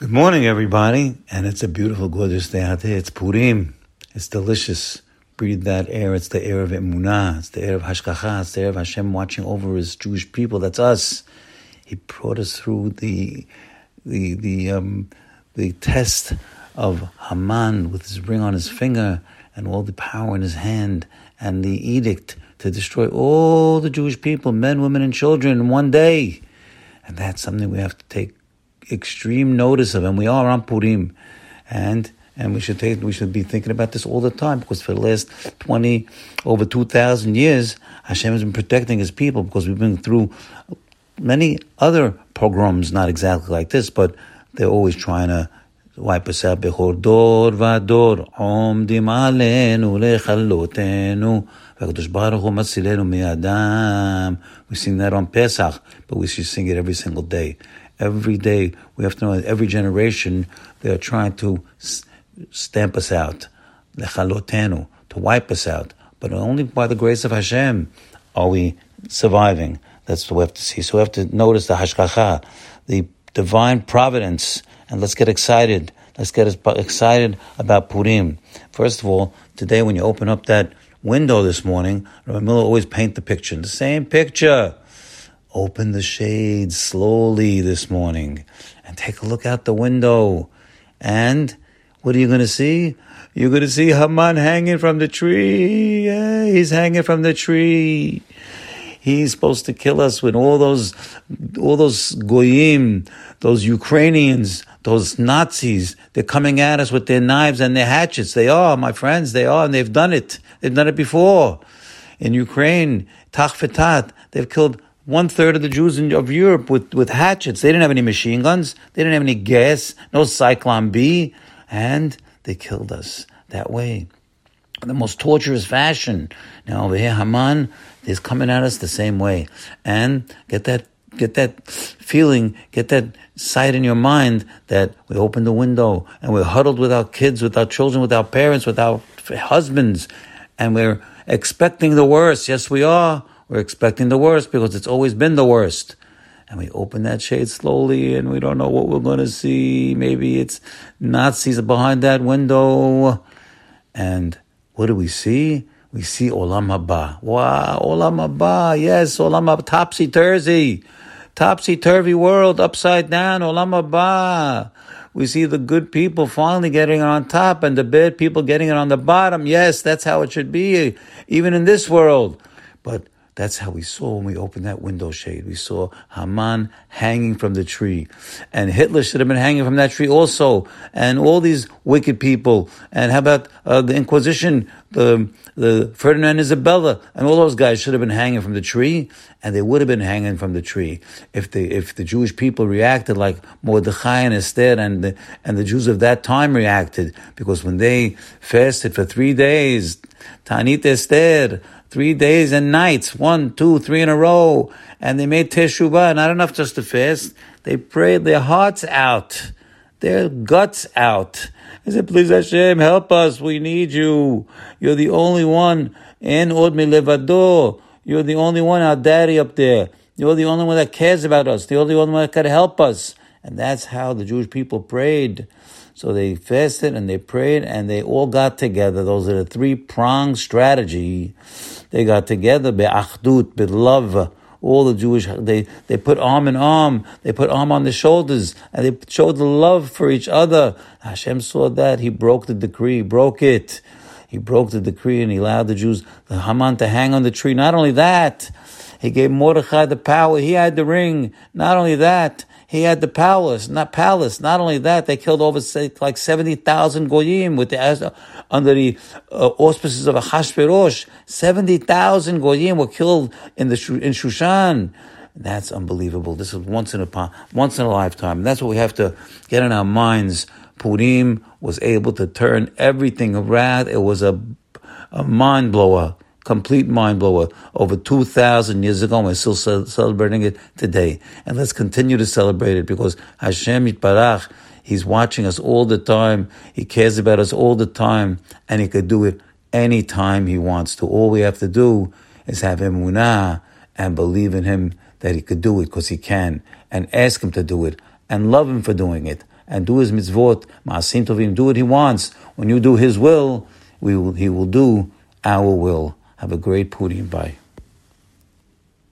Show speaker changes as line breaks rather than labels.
Good morning, everybody. And it's a beautiful, gorgeous day out there. It's Purim. It's delicious. Breathe that air. It's the air of Emunah. It's the air of Hashgacha. It's the air of Hashem watching over His Jewish people. That's us. He brought us through the the the um, the test of Haman with his ring on his finger and all the power in his hand and the edict to destroy all the Jewish people, men, women, and children in one day. And that's something we have to take extreme notice of, and we are on Purim, and and we should take, we should be thinking about this all the time because for the last twenty over two thousand years, Hashem has been protecting His people because we've been through many other pogroms, not exactly like this, but they're always trying to wipe us out. Bechol dor vador omdim alenu lechalotenu. We sing that on Pesach, but we should sing it every single day. Every day, we have to know that every generation, they are trying to stamp us out, lechalotenu, to wipe us out. But only by the grace of Hashem are we surviving. That's what we have to see. So we have to notice the hashgacha, the divine providence, and let's get excited. Let's get excited about Purim. First of all, today when you open up that window this morning, Rabbi Miller always paint the picture, the same picture. Open the shades slowly this morning and take a look out the window. And what are you going to see? You're going to see Haman hanging from the tree. Yeah, he's hanging from the tree. He's supposed to kill us with all those, all those goyim, those Ukrainians, those Nazis. They're coming at us with their knives and their hatchets. They are, my friends. They are, and they've done it. They've done it before. In Ukraine, Tach they've killed one third of the Jews in, of Europe with, with hatchets. They didn't have any machine guns. They didn't have any gas, no Zyklon B, and they killed us that way. The most torturous fashion. Now over here, Haman is coming at us the same way. And get that get that feeling, get that sight in your mind that we open the window and we're huddled with our kids, with our children, with our parents, with our husbands, and we're expecting the worst. Yes, we are. We're expecting the worst because it's always been the worst. And we open that shade slowly and we don't know what we're going to see. Maybe it's Nazis behind that window. And what do we see? We see Olam Haba. Wow, Olam Haba. Yes, Olam Haba. Topsy turvy. Topsy turvy world, upside down, Olam Haba. We see the good people finally getting on top and the bad people getting it on the bottom. Yes, that's how it should be, even in this world. But that's how we saw when we opened that window shade. We saw Haman hanging from the tree. And Hitler should have been hanging from that tree also. And all these wicked people. And how about uh, the Inquisition, the, the Ferdinand Isabella, and all those guys should have been hanging from the tree. And they would have been hanging from the tree if the, if the Jewish people reacted like Mordechai and Esther and the, and the Jews of that time reacted. Because when they fasted for three days, Tanit Esther, three days and nights, one, two, three in a row, and they made teshuvah, not enough just to fast. They prayed their hearts out, their guts out. I said, please Hashem, help us, we need you. You're the only one, in od levado. You're the only one, our daddy up there. You're the only one that cares about us. The only one that can help us. And that's how the Jewish people prayed. So they fasted and they prayed and they all got together. Those are the three pronged strategy. They got together, be'achdut, love. All the Jewish, they, they put arm in arm, they put arm on the shoulders, and they showed the love for each other. Hashem saw that, he broke the decree, broke it. He broke the decree and he allowed the Jews, the Haman, to hang on the tree. Not only that, he gave Mordechai the power. He had the ring. Not only that, he had the palace, not palace. Not only that, they killed over like 70,000 goyim with the, under the uh, auspices of Ahasuerus. 70,000 goyim were killed in the, in Shushan. That's unbelievable. This is once in a, once in a lifetime. That's what we have to get in our minds. Purim was able to turn everything around. It was a, a mind blower complete mind blower over 2,000 years ago, and we're still celebrating it today. And let's continue to celebrate it because Hashem Yitbarach, He's watching us all the time. He cares about us all the time, and He could do it anytime He wants to. All we have to do is have emunah and believe in Him that He could do it because He can, and ask Him to do it, and love Him for doing it and do his mitzvot, ma'asim tovim, do what he wants. When you do his will, we will, he will do our will. Have a great Purim. Bye.